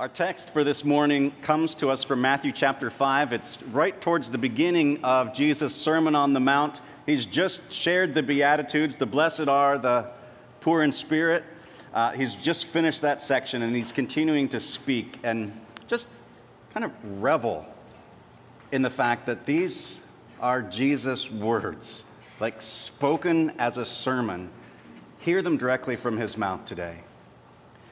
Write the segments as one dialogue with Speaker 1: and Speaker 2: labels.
Speaker 1: Our text for this morning comes to us from Matthew chapter 5. It's right towards the beginning of Jesus' Sermon on the Mount. He's just shared the Beatitudes, the blessed are the poor in spirit. Uh, he's just finished that section and he's continuing to speak and just kind of revel in the fact that these are Jesus' words, like spoken as a sermon. Hear them directly from his mouth today.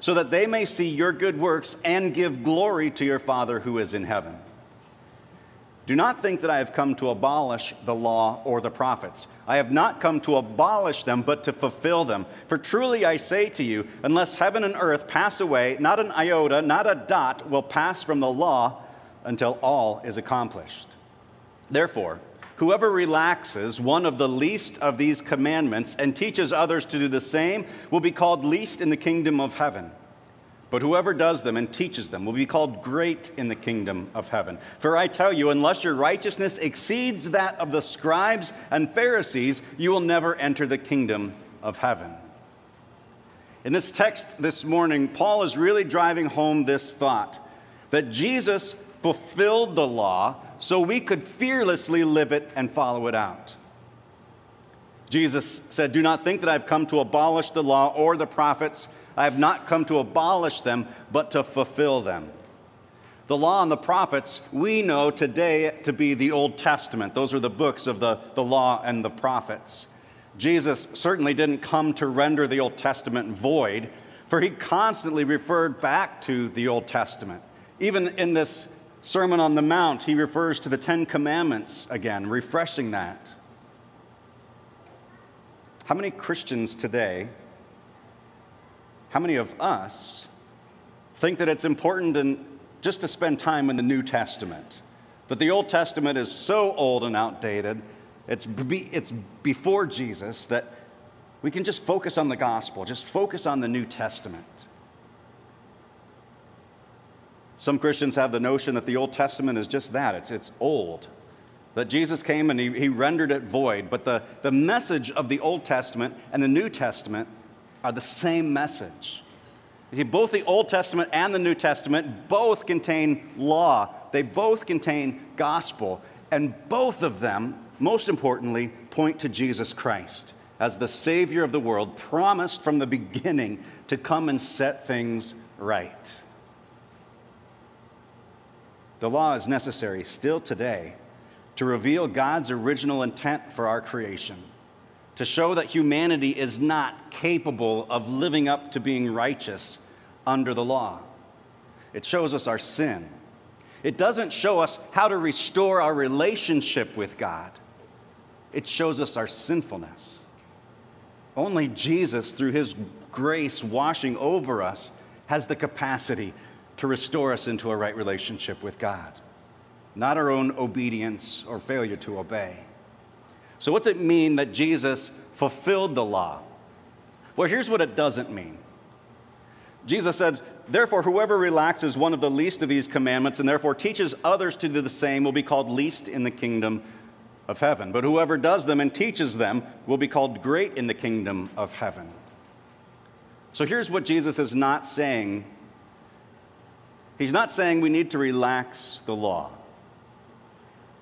Speaker 1: so that they may see your good works and give glory to your Father who is in heaven. Do not think that I have come to abolish the law or the prophets. I have not come to abolish them, but to fulfill them. For truly I say to you, unless heaven and earth pass away, not an iota, not a dot will pass from the law until all is accomplished. Therefore, Whoever relaxes one of the least of these commandments and teaches others to do the same will be called least in the kingdom of heaven. But whoever does them and teaches them will be called great in the kingdom of heaven. For I tell you, unless your righteousness exceeds that of the scribes and Pharisees, you will never enter the kingdom of heaven. In this text this morning, Paul is really driving home this thought that Jesus fulfilled the law so we could fearlessly live it and follow it out. Jesus said, Do not think that I've come to abolish the law or the prophets. I have not come to abolish them, but to fulfill them. The law and the prophets we know today to be the Old Testament. Those are the books of the, the law and the prophets. Jesus certainly didn't come to render the Old Testament void, for he constantly referred back to the Old Testament. Even in this Sermon on the Mount, he refers to the Ten Commandments again, refreshing that. How many Christians today, how many of us, think that it's important in, just to spend time in the New Testament? That the Old Testament is so old and outdated, it's, be, it's before Jesus, that we can just focus on the gospel, just focus on the New Testament. Some Christians have the notion that the Old Testament is just that it's, it's old, that Jesus came and he, he rendered it void. But the, the message of the Old Testament and the New Testament are the same message. You see, both the Old Testament and the New Testament both contain law, they both contain gospel, and both of them, most importantly, point to Jesus Christ as the Savior of the world, promised from the beginning to come and set things right. The law is necessary still today to reveal God's original intent for our creation, to show that humanity is not capable of living up to being righteous under the law. It shows us our sin. It doesn't show us how to restore our relationship with God, it shows us our sinfulness. Only Jesus, through his grace washing over us, has the capacity to restore us into a right relationship with God, not our own obedience or failure to obey. So, what's it mean that Jesus fulfilled the law? Well, here's what it doesn't mean. Jesus said, Therefore, whoever relaxes one of the least of these commandments and therefore teaches others to do the same will be called least in the kingdom of heaven. But whoever does them and teaches them will be called great in the kingdom of heaven. So here's what Jesus is not saying He's not saying we need to relax the law.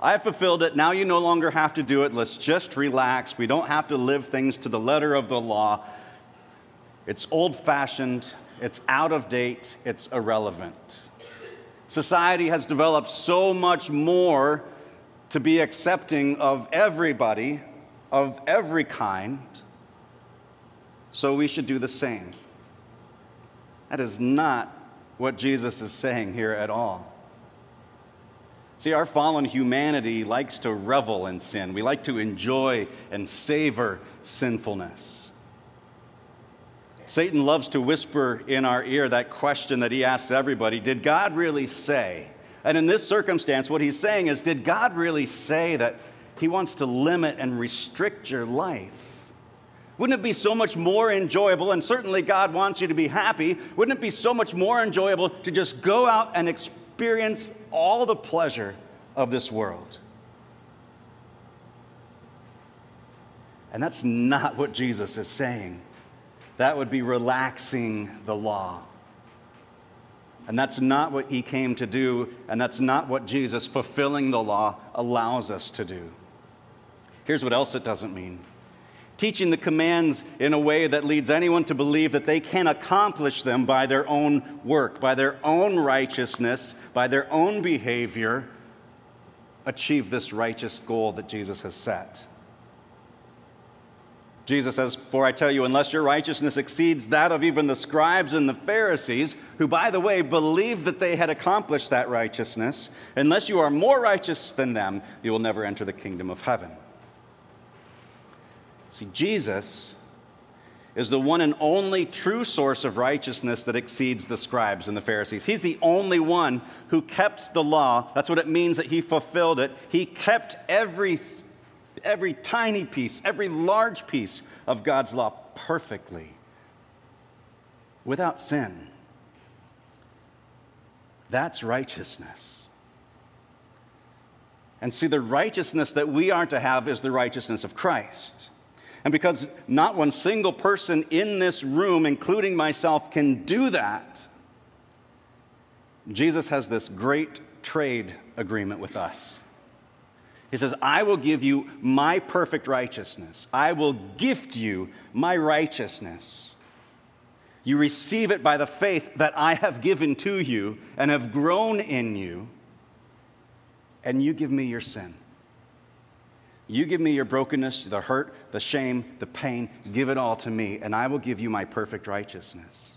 Speaker 1: I have fulfilled it. Now you no longer have to do it. Let's just relax. We don't have to live things to the letter of the law. It's old fashioned, it's out of date, it's irrelevant. Society has developed so much more to be accepting of everybody, of every kind, so we should do the same. That is not what Jesus is saying here at all. See, our fallen humanity likes to revel in sin. We like to enjoy and savor sinfulness. Satan loves to whisper in our ear that question that he asks everybody Did God really say? And in this circumstance, what he's saying is Did God really say that he wants to limit and restrict your life? Wouldn't it be so much more enjoyable? And certainly God wants you to be happy. Wouldn't it be so much more enjoyable to just go out and experience all the pleasure of this world? And that's not what Jesus is saying. That would be relaxing the law. And that's not what he came to do, and that's not what Jesus, fulfilling the law, allows us to do. Here's what else it doesn't mean teaching the commands in a way that leads anyone to believe that they can accomplish them by their own work, by their own righteousness, by their own behavior, achieve this righteous goal that Jesus has set. Jesus says, For I tell you, unless your righteousness exceeds that of even the scribes and the Pharisees, who, by the way, believed that they had accomplished that righteousness, unless you are more righteous than them, you will never enter the kingdom of heaven. See, Jesus is the one and only true source of righteousness that exceeds the scribes and the Pharisees. He's the only one who kept the law. That's what it means that he fulfilled it. He kept every every tiny piece, every large piece of God's law perfectly, without sin. That's righteousness. And see, the righteousness that we are to have is the righteousness of Christ. And because not one single person in this room, including myself, can do that, Jesus has this great trade agreement with us. He says, I will give you my perfect righteousness. I will gift you my righteousness. You receive it by the faith that I have given to you and have grown in you, and you give me your sin. You give me your brokenness, the hurt, the shame, the pain, give it all to me, and I will give you my perfect righteousness.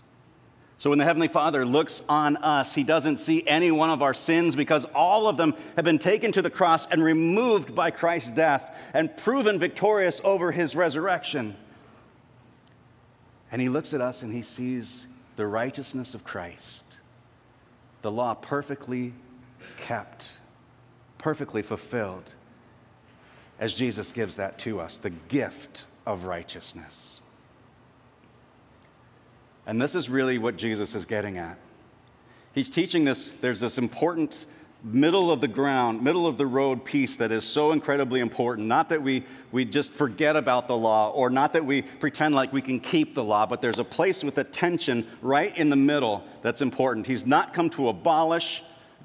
Speaker 1: So when the Heavenly Father looks on us, He doesn't see any one of our sins because all of them have been taken to the cross and removed by Christ's death and proven victorious over His resurrection. And He looks at us and He sees the righteousness of Christ, the law perfectly kept, perfectly fulfilled, as Jesus gives that to us, the gift of righteousness. And this is really what Jesus is getting at. He's teaching this, there's this important middle of the ground, middle of the road piece that is so incredibly important. Not that we, we just forget about the law or not that we pretend like we can keep the law, but there's a place with a tension right in the middle that's important. He's not come to abolish,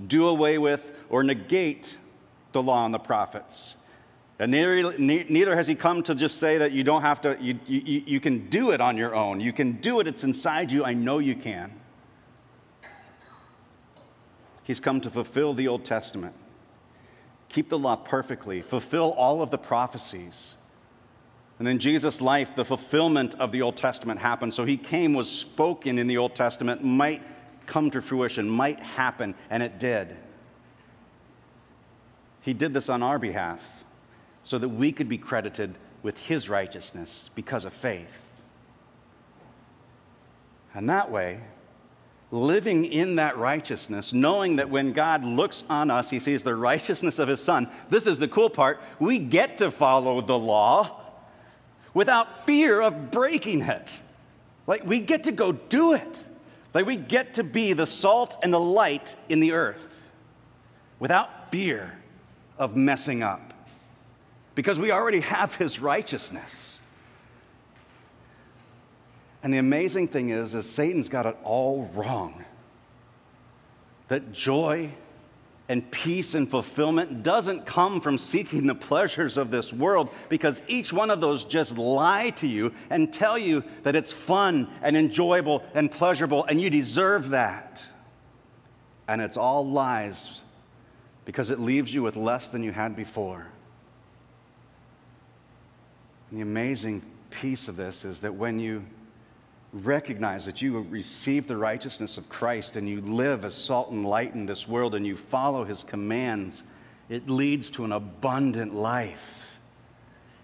Speaker 1: do away with, or negate the law and the prophets. And neither, neither, has he come to just say that you don't have to, you, you, you can do it on your own. You can do it, it's inside you. I know you can. He's come to fulfill the Old Testament, keep the law perfectly, fulfill all of the prophecies. And in Jesus' life, the fulfillment of the Old Testament happened. So he came, was spoken in the Old Testament, might come to fruition, might happen, and it did. He did this on our behalf so that we could be credited with his righteousness because of faith. And that way, living in that righteousness, knowing that when God looks on us, he sees the righteousness of his son. This is the cool part. We get to follow the law without fear of breaking it. Like, we get to go do it. Like, we get to be the salt and the light in the earth without fear of messing up because we already have his righteousness. And the amazing thing is, is Satan's got it all wrong. That joy and peace and fulfillment doesn't come from seeking the pleasures of this world because each one of those just lie to you and tell you that it's fun and enjoyable and pleasurable and you deserve that. And it's all lies because it leaves you with less than you had before. The amazing piece of this is that when you recognize that you receive the righteousness of Christ and you live as salt and light in this world and you follow his commands, it leads to an abundant life.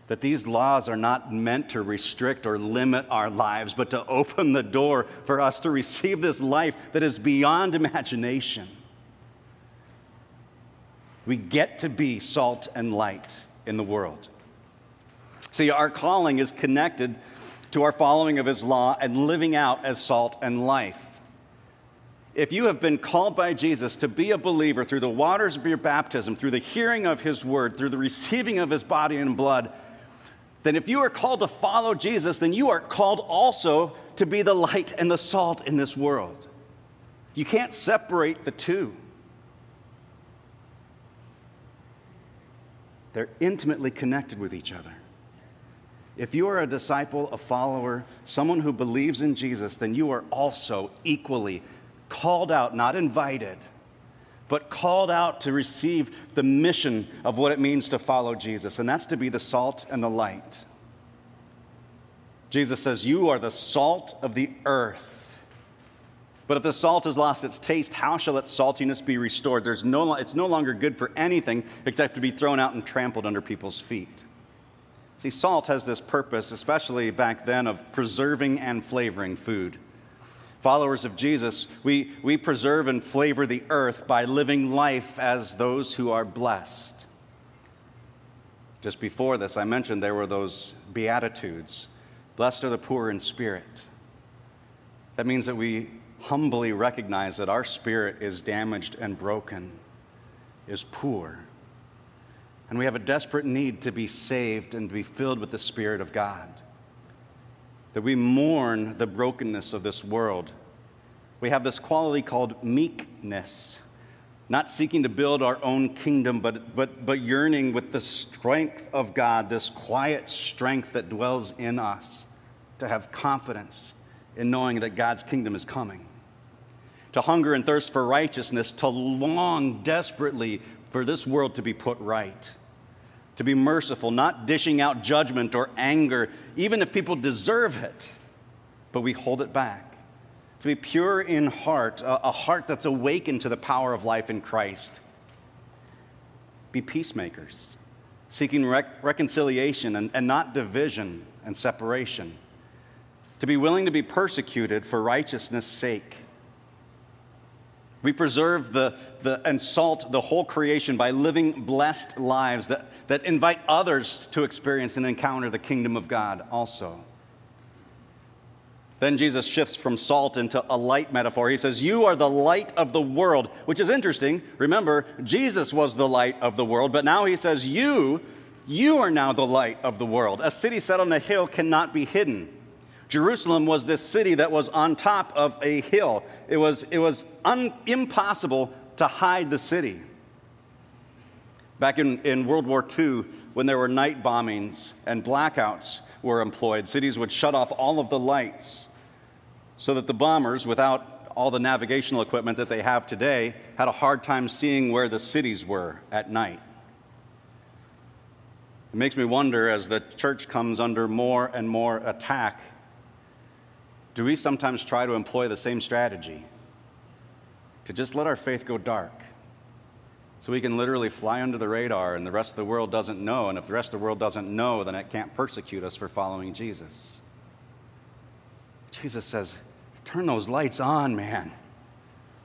Speaker 1: That these laws are not meant to restrict or limit our lives, but to open the door for us to receive this life that is beyond imagination. We get to be salt and light in the world. See, our calling is connected to our following of his law and living out as salt and life. If you have been called by Jesus to be a believer through the waters of your baptism, through the hearing of his word, through the receiving of his body and blood, then if you are called to follow Jesus, then you are called also to be the light and the salt in this world. You can't separate the two. They're intimately connected with each other. If you are a disciple, a follower, someone who believes in Jesus, then you are also equally called out, not invited, but called out to receive the mission of what it means to follow Jesus, and that's to be the salt and the light. Jesus says, You are the salt of the earth. But if the salt has lost its taste, how shall its saltiness be restored? There's no, it's no longer good for anything except to be thrown out and trampled under people's feet. See, salt has this purpose, especially back then, of preserving and flavoring food. Followers of Jesus, we, we preserve and flavor the earth by living life as those who are blessed. Just before this, I mentioned there were those Beatitudes Blessed are the poor in spirit. That means that we humbly recognize that our spirit is damaged and broken, is poor. And we have a desperate need to be saved and to be filled with the Spirit of God. That we mourn the brokenness of this world. We have this quality called meekness, not seeking to build our own kingdom, but, but, but yearning with the strength of God, this quiet strength that dwells in us, to have confidence in knowing that God's kingdom is coming to hunger and thirst for righteousness, to long desperately for this world to be put right, to be merciful, not dishing out judgment or anger, even if people deserve it, but we hold it back. To be pure in heart, a, a heart that's awakened to the power of life in Christ. Be peacemakers, seeking rec- reconciliation and, and not division and separation. To be willing to be persecuted for righteousness' sake we preserve the, the, and salt the whole creation by living blessed lives that, that invite others to experience and encounter the kingdom of God also. Then Jesus shifts from salt into a light metaphor. He says, You are the light of the world, which is interesting. Remember, Jesus was the light of the world, but now he says, You, you are now the light of the world. A city set on a hill cannot be hidden. Jerusalem was this city that was on top of a hill. It was, it was un, impossible to hide the city. Back in, in World War II, when there were night bombings and blackouts were employed, cities would shut off all of the lights so that the bombers, without all the navigational equipment that they have today, had a hard time seeing where the cities were at night. It makes me wonder as the church comes under more and more attack do we sometimes try to employ the same strategy? To just let our faith go dark so we can literally fly under the radar and the rest of the world doesn't know. And if the rest of the world doesn't know, then it can't persecute us for following Jesus. Jesus says, Turn those lights on, man.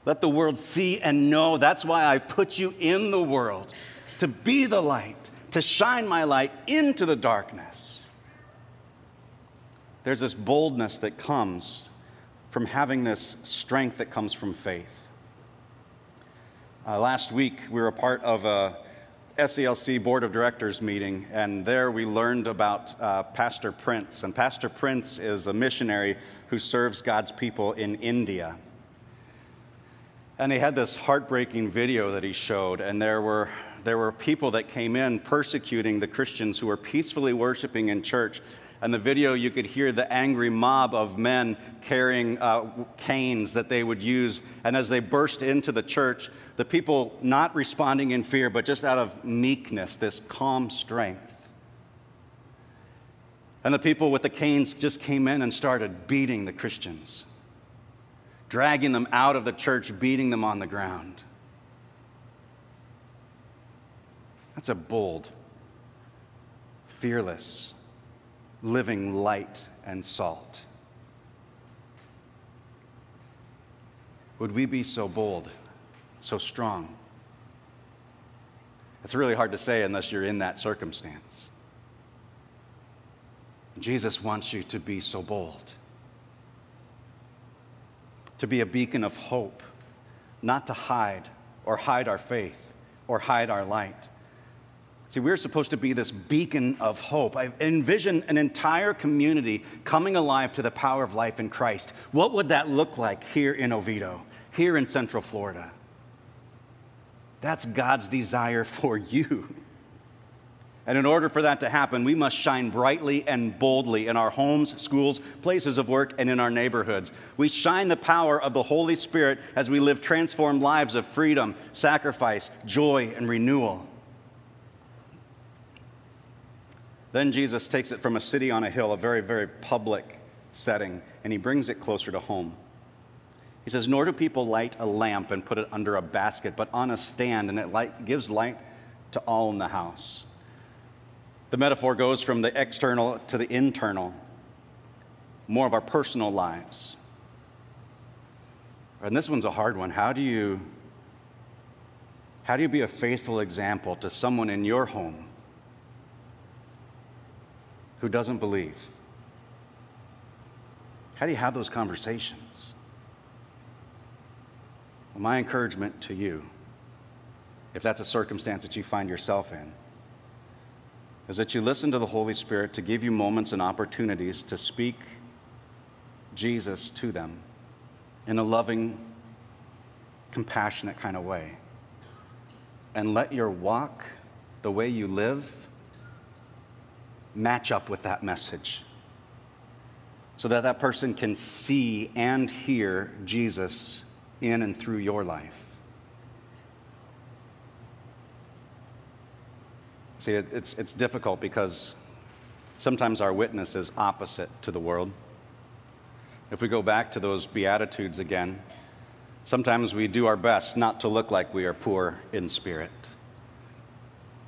Speaker 1: Let the world see and know. That's why I've put you in the world to be the light, to shine my light into the darkness. There's this boldness that comes from having this strength that comes from faith. Uh, last week, we were a part of a SELC Board of Directors meeting, and there we learned about uh, Pastor Prince. And Pastor Prince is a missionary who serves God's people in India. And he had this heartbreaking video that he showed, and there were, there were people that came in persecuting the Christians who were peacefully worshiping in church and the video, you could hear the angry mob of men carrying uh, canes that they would use. And as they burst into the church, the people not responding in fear, but just out of meekness, this calm strength. And the people with the canes just came in and started beating the Christians, dragging them out of the church, beating them on the ground. That's a bold, fearless, living light and salt. Would we be so bold, so strong? It's really hard to say unless you're in that circumstance. Jesus wants you to be so bold, to be a beacon of hope, not to hide or hide our faith or hide our light. See, we're supposed to be this beacon of hope. I envision an entire community coming alive to the power of life in Christ. What would that look like here in Oviedo, here in Central Florida? That's God's desire for you. And in order for that to happen, we must shine brightly and boldly in our homes, schools, places of work, and in our neighborhoods. We shine the power of the Holy Spirit as we live transformed lives of freedom, sacrifice, joy, and renewal. Then Jesus takes it from a city on a hill, a very, very public setting, and he brings it closer to home. He says, Nor do people light a lamp and put it under a basket, but on a stand, and it light, gives light to all in the house. The metaphor goes from the external to the internal, more of our personal lives. And this one's a hard one. How do you how do you be a faithful example to someone in your home who doesn't believe? How do you have those conversations? Well, my encouragement to you, if that's a circumstance that you find yourself in, is that you listen to the Holy Spirit to give you moments and opportunities to speak Jesus to them in a loving, compassionate kind of way. And let your walk, the way you live, match up with that message so that that person can see and hear Jesus in and through your life. See, it, it's, it's difficult because sometimes our witness is opposite to the world. If we go back to those Beatitudes again, sometimes we do our best not to look like we are poor in spirit.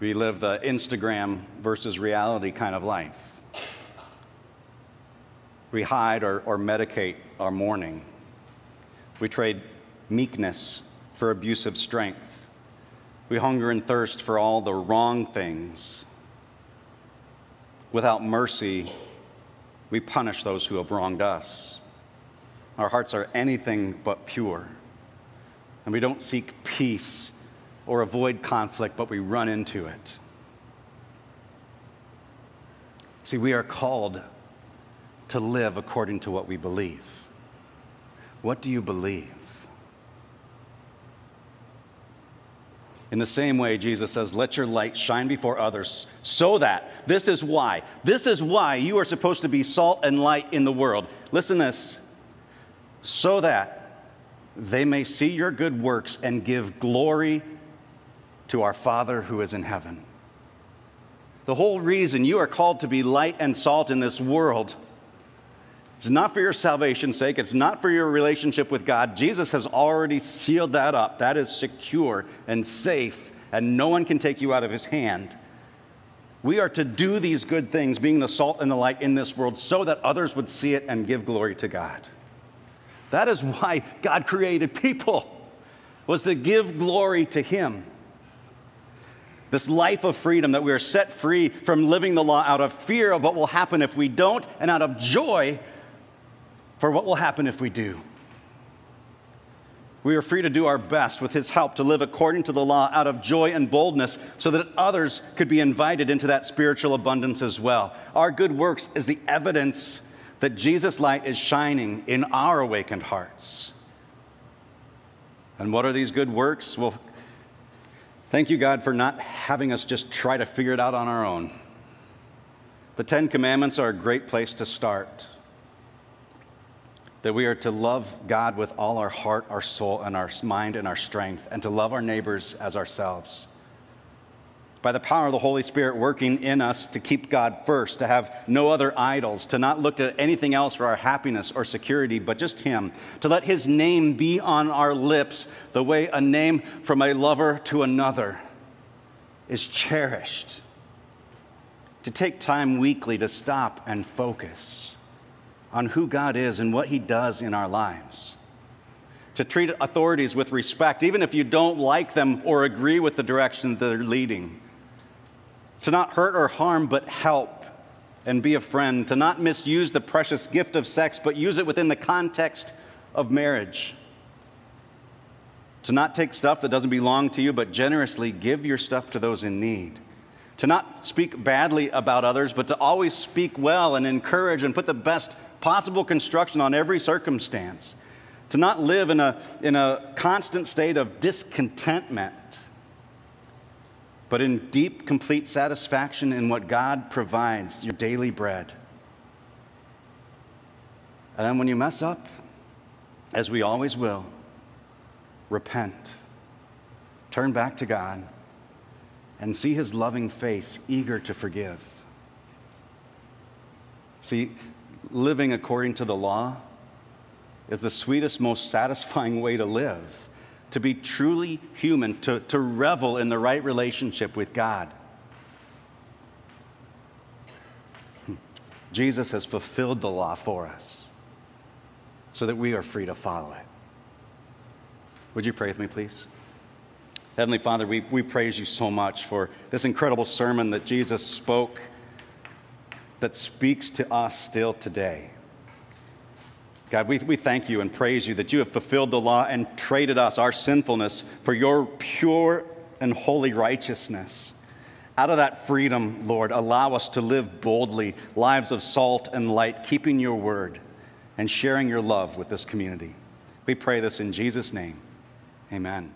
Speaker 1: We live the Instagram versus reality kind of life. We hide or, or medicate our mourning. We trade meekness for abusive strength. We hunger and thirst for all the wrong things. Without mercy, we punish those who have wronged us. Our hearts are anything but pure. And we don't seek peace or avoid conflict, but we run into it. See, we are called to live according to what we believe. What do you believe? In the same way, Jesus says, Let your light shine before others so that, this is why, this is why you are supposed to be salt and light in the world. Listen this, so that they may see your good works and give glory to our Father who is in heaven. The whole reason you are called to be light and salt in this world is not for your salvation's sake. It's not for your relationship with God. Jesus has already sealed that up. That is secure and safe, and no one can take you out of his hand. We are to do these good things, being the salt and the light in this world, so that others would see it and give glory to God. That is why God created people, was to give glory to him. This life of freedom that we are set free from living the law out of fear of what will happen if we don't, and out of joy for what will happen if we do. We are free to do our best with His help to live according to the law out of joy and boldness so that others could be invited into that spiritual abundance as well. Our good works is the evidence that Jesus' light is shining in our awakened hearts. And what are these good works? Well, thank you, God, for not having us just try to figure it out on our own. The Ten Commandments are a great place to start that we are to love God with all our heart, our soul, and our mind and our strength, and to love our neighbors as ourselves. By the power of the Holy Spirit working in us to keep God first, to have no other idols, to not look to anything else for our happiness or security, but just Him, to let His name be on our lips the way a name from a lover to another is cherished, to take time weekly to stop and focus on who God is and what He does in our lives. to treat authorities with respect, even if you don't like them or agree with the direction they're leading, to not hurt or harm, but help and be a friend, to not misuse the precious gift of sex, but use it within the context of marriage, to not take stuff that doesn't belong to you, but generously give your stuff to those in need. To not speak badly about others, but to always speak well and encourage and put the best possible construction on every circumstance. To not live in a, in a constant state of discontentment, but in deep, complete satisfaction in what God provides, your daily bread. And then when you mess up, as we always will, repent, turn back to God, and see his loving face, eager to forgive. See, living according to the law is the sweetest, most satisfying way to live, to be truly human, to, to revel in the right relationship with God. Hmm. Jesus has fulfilled the law for us so that we are free to follow it. Would you pray with me, please? Heavenly Father, we, we praise you so much for this incredible sermon that Jesus spoke that speaks to us still today. God, we, we thank you and praise you that you have fulfilled the law and traded us, our sinfulness, for your pure and holy righteousness. Out of that freedom, Lord, allow us to live boldly, lives of salt and light, keeping your word and sharing your love with this community. We pray this in Jesus' name. Amen.